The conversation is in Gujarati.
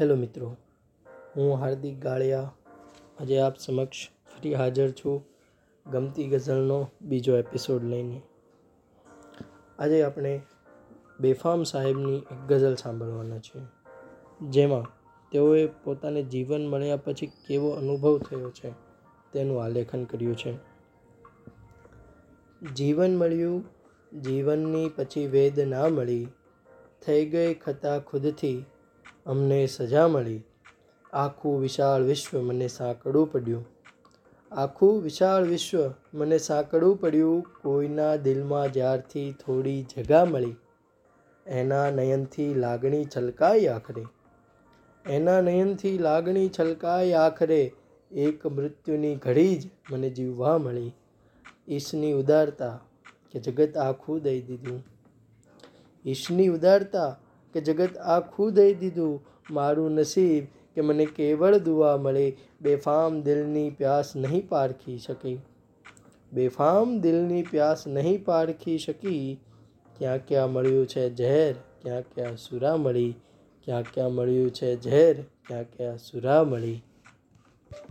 હેલો મિત્રો, હું હાર્દિક ગાળિયા. આજે આપ સમક્ષ ફરી હાજર છું ગમતી ગઝલનો બીજો એપિસોડ લઈને. આજે આપણે બેફામ સાહેબની એક ગઝલ સાંભળવાના છે જેમાં તેઓએ પોતાને જીવન મળ્યા પછી કેવો અનુભવ થયો છે તેનું આલેખન કર્યું છે. જીવન મળ્યું, જીવનની પછી વેદ ના મળી, થઈ ગઈ ખતા ખુદથી અમને સજા મળી. આખું વિશાળ વિશ્વ મને સાંકડું પડ્યું. આખું વિશાળ વિશ્વ મને સાંકડું પડ્યું. કોઈના દિલમાં જ્યારથી થોડી જગા મળી. એના નયનથી લાગણી છલકાઈ આખરે. એના નયનથી લાગણી છલકાઈ આખરે. એક મૃત્યુની ઘડી જ મને જીવવા મળી. ઈશની ઉદારતા કે જગત આખું દઈ દીધું. ઈશની ઉદારતા કે જગત આખું દઈ દીધું મારું નસીબ કે મને કેવળ દુઆ મળે. બેફામ દિલની પ્યાસ નહીં પારખી શકી. બેફામ દિલની પ્યાસ નહીં પારખી શકી. ક્યાં ક્યાં મળ્યું છે ઝેર, ક્યાં ક્યાં સુરા મળી. ક્યાં ક્યાં મળ્યું છે ઝેર, ક્યાં ક્યાં સુરા મળી.